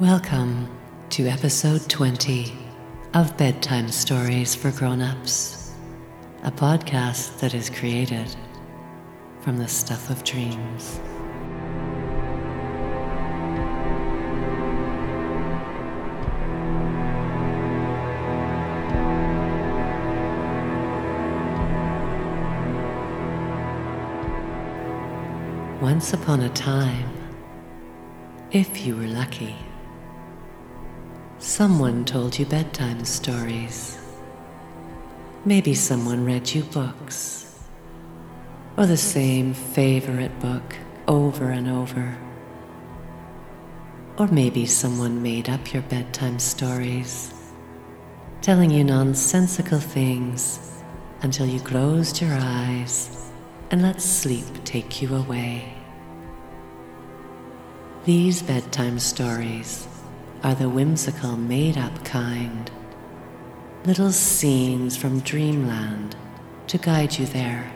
Welcome to episode 20 of Bedtime Stories for Grown-Ups, a podcast that is created from the stuff of dreams. Once upon a time, if you were lucky, someone told you bedtime stories. Maybe someone read you books, or the same favorite book over and over. Or maybe someone made up your bedtime stories, telling you nonsensical things until you closed your eyes and let sleep take you away. These bedtime stories are the whimsical, made up kind. Little scenes from dreamland to guide you there.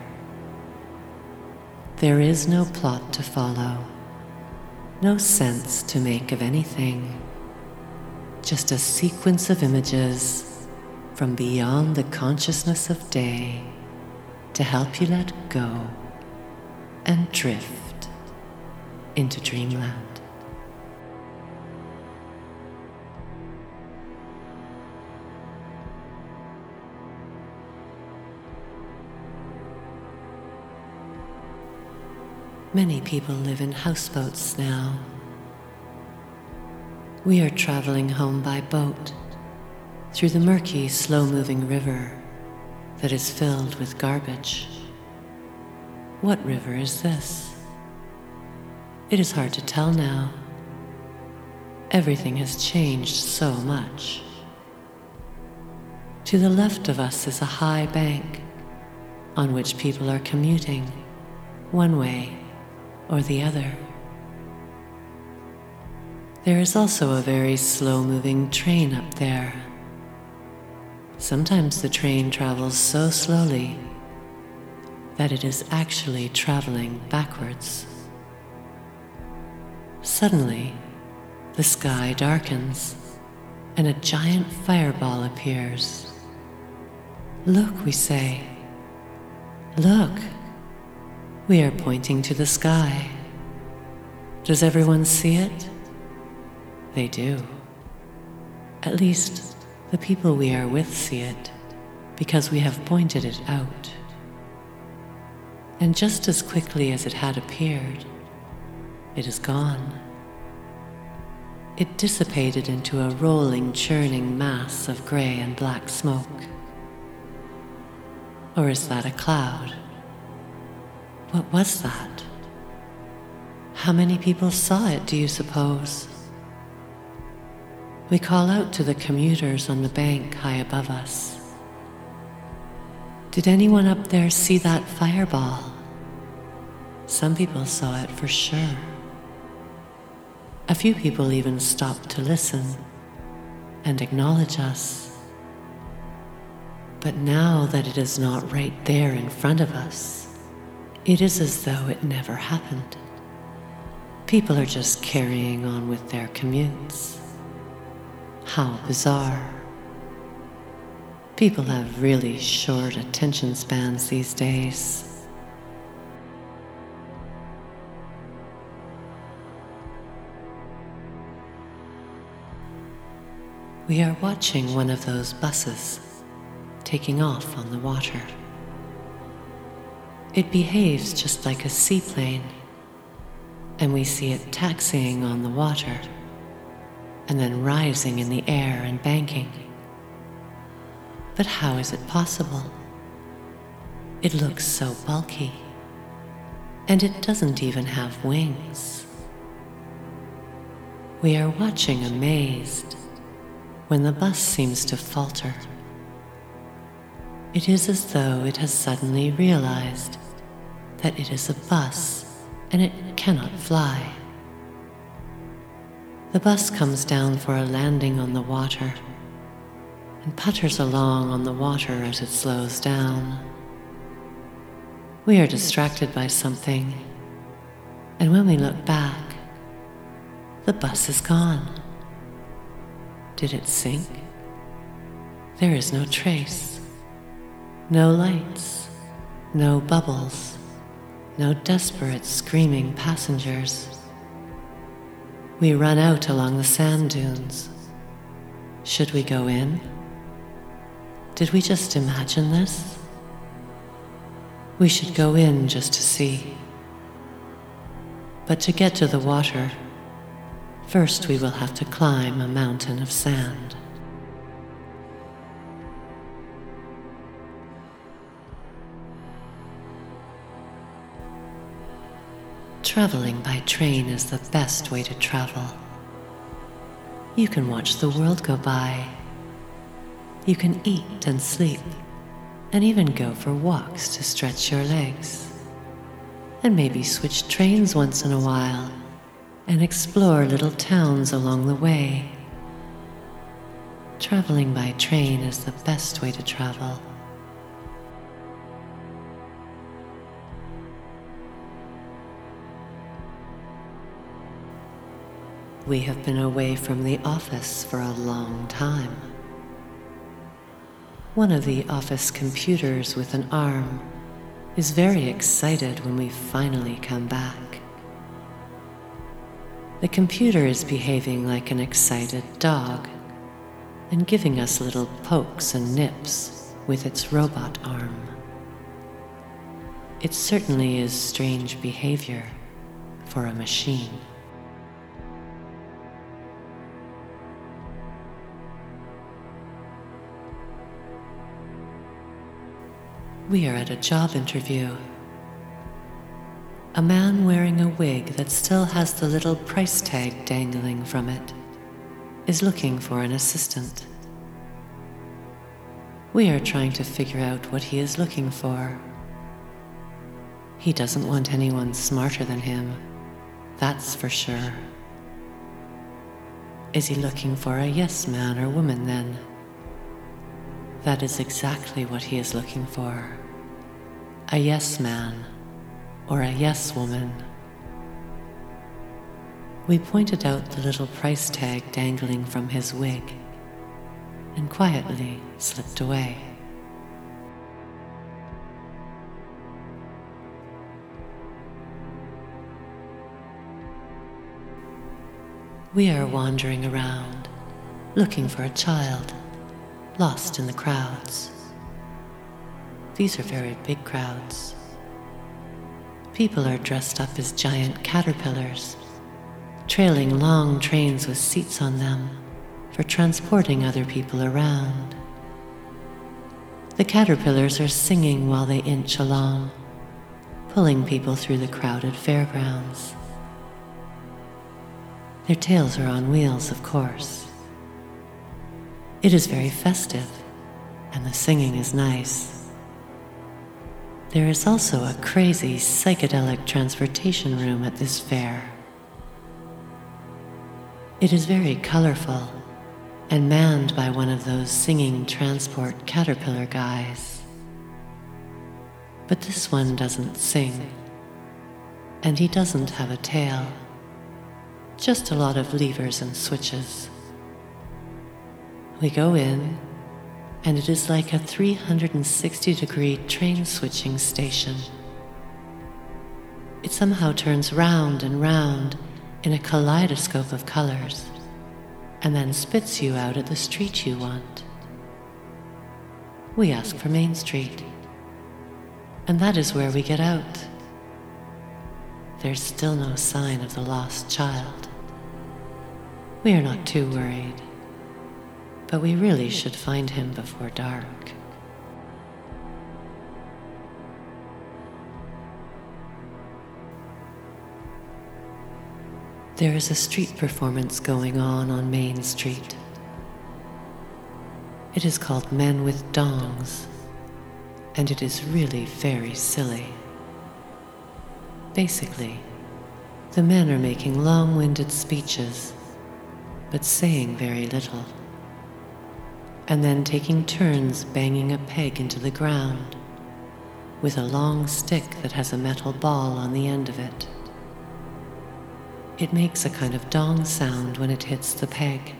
There is no plot to follow, no sense to make of anything, just a sequence of images from beyond the consciousness of day to help you let go and drift into dreamland. Many people live in houseboats now. We are traveling home by boat through the murky, slow moving river that is filled with garbage. What river is this? It is hard to tell now. Everything has changed so much. To the left of us is a high bank on which people are commuting one way or the other. There is also a very slow moving train up there. Sometimes the train travels so slowly that it is actually traveling backwards. Suddenly, the sky darkens and a giant fireball appears. Look, we say. Look. We are pointing to the sky. Does everyone see it? They do. At least the people we are with see it because we have pointed it out. And just as quickly as it had appeared, it is gone. It dissipated into a rolling, churning mass of grey and black smoke. Or is that a cloud? What was that? How many people saw it, do you suppose? We call out to the commuters on the bank high above us. Did anyone up there see that fireball? Some people saw it for sure. A few people even stopped to listen and acknowledge us. But now that it is not right there in front of us, it is as though it never happened. People are just carrying on with their commutes. How bizarre. People have really short attention spans these days. We are watching one of those buses taking off on the water. It behaves just like a seaplane, and we see it taxiing on the water and then rising in the air and banking. But how is it possible? It looks so bulky, and it doesn't even have wings. We are watching amazed when the bus seems to falter. It is as though it has suddenly realized that it is a bus and it cannot fly. The bus comes down for a landing on the water and putters along on the water as it slows down. We are distracted by something, and when we look back, the bus is gone. Did it sink? There is no trace, no lights, no bubbles, no desperate screaming passengers. We run out along the sand dunes. Should we go in? Did we just imagine this? We should go in just to see. But to get to the water, first we will have to climb a mountain of sand. Traveling by train is the best way to travel. You can watch the world go by. You can eat and sleep, and even go for walks to stretch your legs. And maybe switch trains once in a while and explore little towns along the way. Traveling by train is the best way to travel. We have been away from the office for a long time. One of the office computers with an arm is very excited when we finally come back. The computer is behaving like an excited dog and giving us little pokes and nips with its robot arm. It certainly is strange behavior for a machine. We are at a job interview. A man wearing a wig that still has the little price tag dangling from it is looking for an assistant. We are trying to figure out what he is looking for. He doesn't want anyone smarter than him, that's for sure. Is he looking for a yes man or woman then? That is exactly what he is looking for a yes man or a yes woman. We pointed out the little price tag dangling from his wig and quietly slipped away. We are wandering around looking for a child lost in the crowds. These are very big crowds. People are dressed up as giant caterpillars, trailing long trains with seats on them for transporting other people around. The caterpillars are singing while they inch along, pulling people through the crowded fairgrounds. Their tails are on wheels, of course. It is very festive, and the singing is nice. There is also a crazy psychedelic transportation room at this fair. It is very colorful and manned by one of those singing transport caterpillar guys. But this one doesn't sing, and he doesn't have a tail, just a lot of levers and switches. We go in, and it is like a 360 degree train switching station. It somehow turns round and round in a kaleidoscope of colors and then spits you out at the street you want. We ask for Main Street, and that is where we get out. There's still no sign of the lost child. We are not too worried but we really should find him before dark. There is a street performance going on on Main Street. It is called Men with Dongs, and it is really very silly. Basically, the men are making long winded speeches, but saying very little and then taking turns banging a peg into the ground with a long stick that has a metal ball on the end of it. It makes a kind of dong sound when it hits the peg.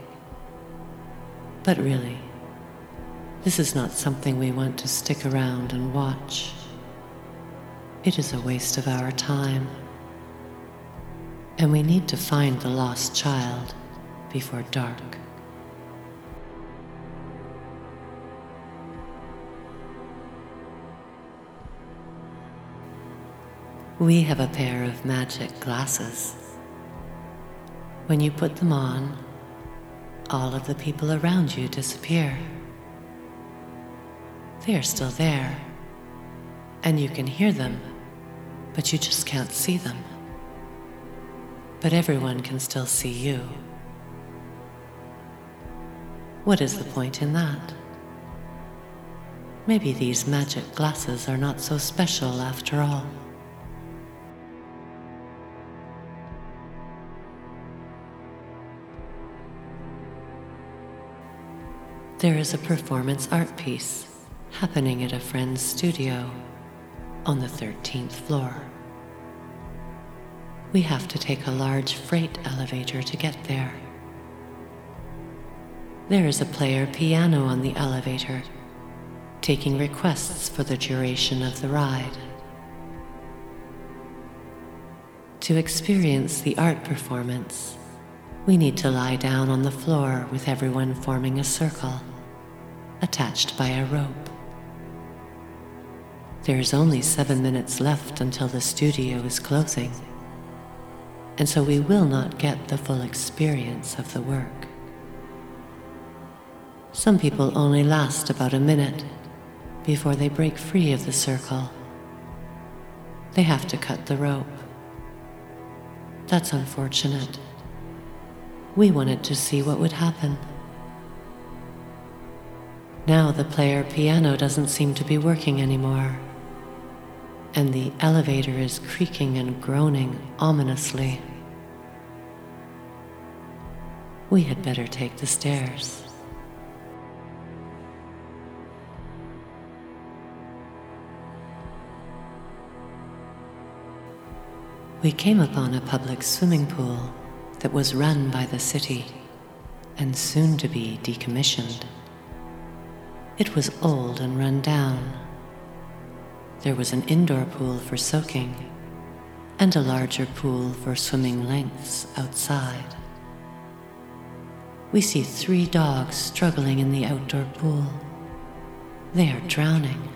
But really, this is not something we want to stick around and watch. It is a waste of our time. And we need to find the lost child before dark. We have a pair of magic glasses. When you put them on, all of the people around you disappear. They are still there, and you can hear them, but you just can't see them. But everyone can still see you. What is the point in that? Maybe these magic glasses are not so special after all. There is a performance art piece happening at a friend's studio on the 13th floor. We have to take a large freight elevator to get there. There is a player piano on the elevator, taking requests for the duration of the ride. To experience the art performance, we need to lie down on the floor with everyone forming a circle attached by a rope. There is only seven minutes left until the studio is closing, and so we will not get the full experience of the work. Some people only last about a minute before they break free of the circle. They have to cut the rope. That's unfortunate. We wanted to see what would happen. Now the player piano doesn't seem to be working anymore, and the elevator is creaking and groaning ominously. We had better take the stairs. We came upon a public swimming pool that was run by the city and soon to be decommissioned. It was old and run down. There was an indoor pool for soaking and a larger pool for swimming lengths outside. We see three dogs struggling in the outdoor pool. They are drowning.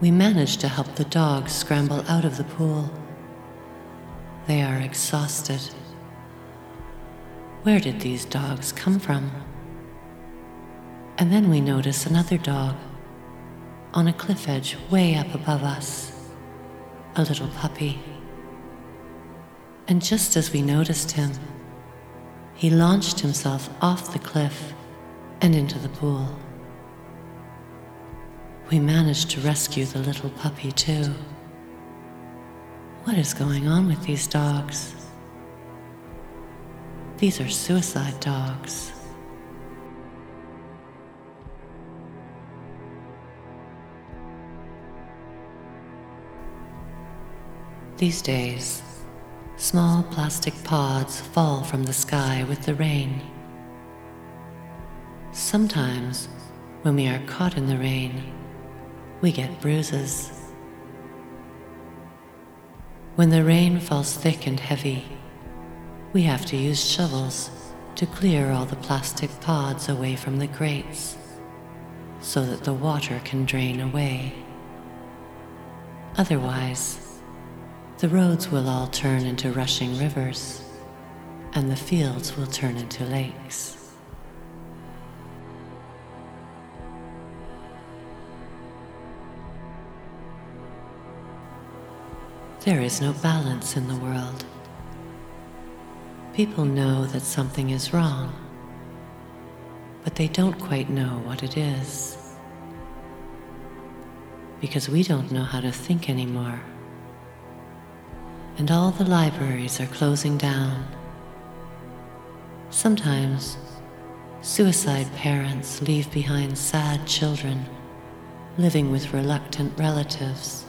We manage to help the dogs scramble out of the pool. They are exhausted. Where did these dogs come from? And then we notice another dog on a cliff edge way up above us, a little puppy. And just as we noticed him, he launched himself off the cliff and into the pool. We managed to rescue the little puppy too. What is going on with these dogs? These are suicide dogs. These days, small plastic pods fall from the sky with the rain. Sometimes, when we are caught in the rain, we get bruises. When the rain falls thick and heavy, we have to use shovels to clear all the plastic pods away from the grates so that the water can drain away. Otherwise, the roads will all turn into rushing rivers, and the fields will turn into lakes. There is no balance in the world. People know that something is wrong, but they don't quite know what it is. Because we don't know how to think anymore and all the libraries are closing down. Sometimes, suicide parents leave behind sad children living with reluctant relatives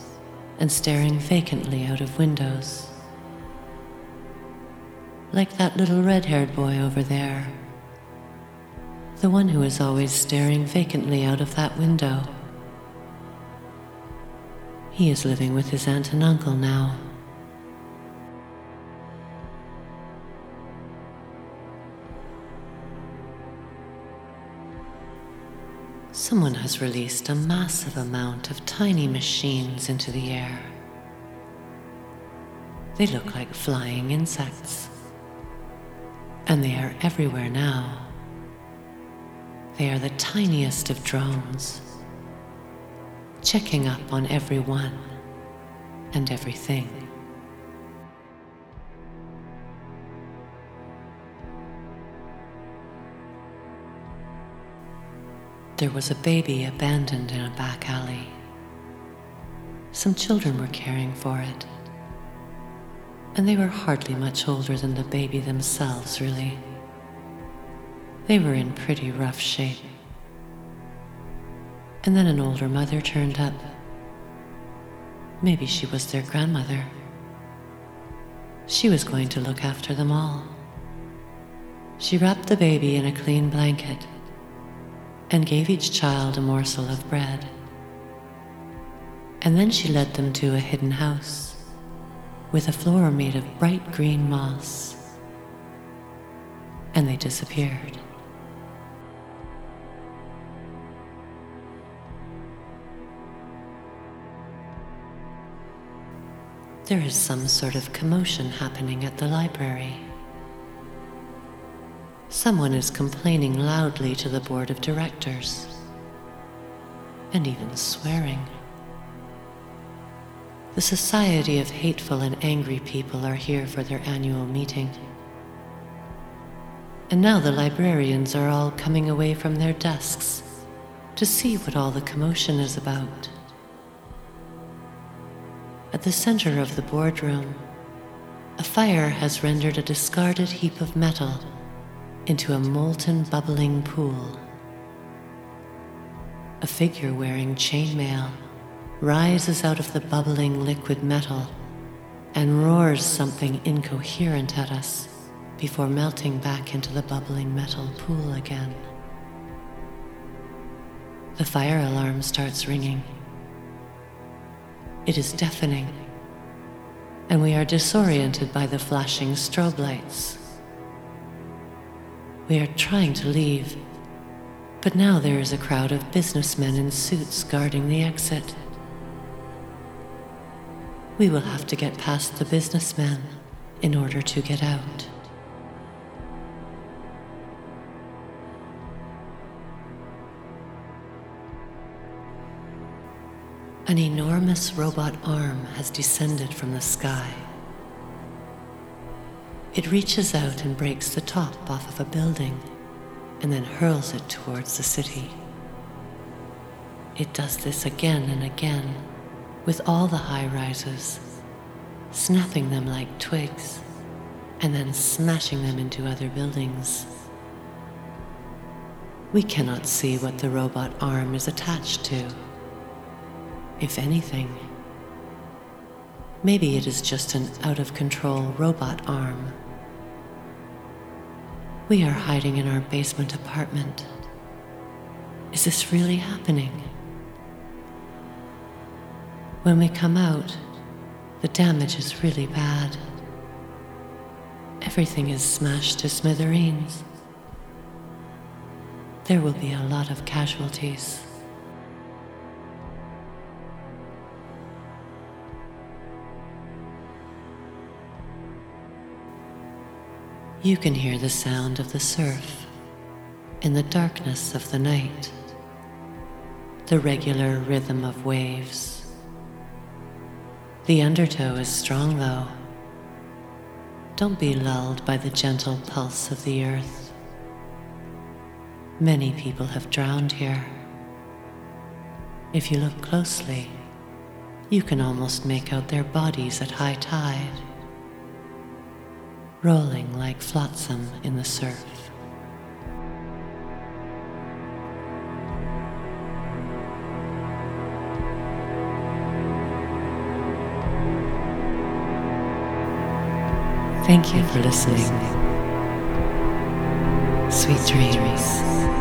and staring vacantly out of windows. Like that little red haired boy over there. The one who is always staring vacantly out of that window. He is living with his aunt and uncle now. Someone has released a massive amount of tiny machines into the air. They look like flying insects. And they are everywhere now. They are the tiniest of drones, checking up on everyone and everything. There was a baby abandoned in a back alley. Some children were caring for it, and they were hardly much older than the baby themselves, really. They were in pretty rough shape. And then an older mother turned up. Maybe she was their grandmother. She was going to look after them all. She wrapped the baby in a clean blanket and gave each child a morsel of bread. And then she led them to a hidden house with a floor made of bright green moss. And they disappeared. There is some sort of commotion happening at the library. Someone is complaining loudly to the board of directors and even swearing. The Society of Hateful and Angry People are here for their annual meeting. And now the librarians are all coming away from their desks to see what all the commotion is about. At the center of the boardroom, a fire has rendered a discarded heap of metal into a molten, bubbling pool. A figure wearing chainmail rises out of the bubbling liquid metal and roars something incoherent at us before melting back into the bubbling metal pool again. The fire alarm starts ringing. It is deafening, and we are disoriented by the flashing strobe lights we are trying to leave, but now there is a crowd of businessmen in suits guarding the exit. We will have to get past the businessmen in order to get out. An enormous robot arm has descended from the sky. It reaches out and breaks the top off of a building and then hurls it towards the city. It does this again and again with all the high rises, snapping them like twigs and then smashing them into other buildings. We cannot see what the robot arm is attached to. If anything, maybe it is just an out of control robot arm we are hiding in our basement apartment. Is this really happening? When we come out, the damage is really bad. Everything is smashed to smithereens. There will be a lot of casualties. You can hear the sound of the surf in the darkness of the night, the regular rhythm of waves. The undertow is strong though. Don't be lulled by the gentle pulse of the earth. Many people have drowned here. If you look closely, you can almost make out their bodies at high tide rolling like flotsam in the surf. Thank you for listening. Sweet dreams.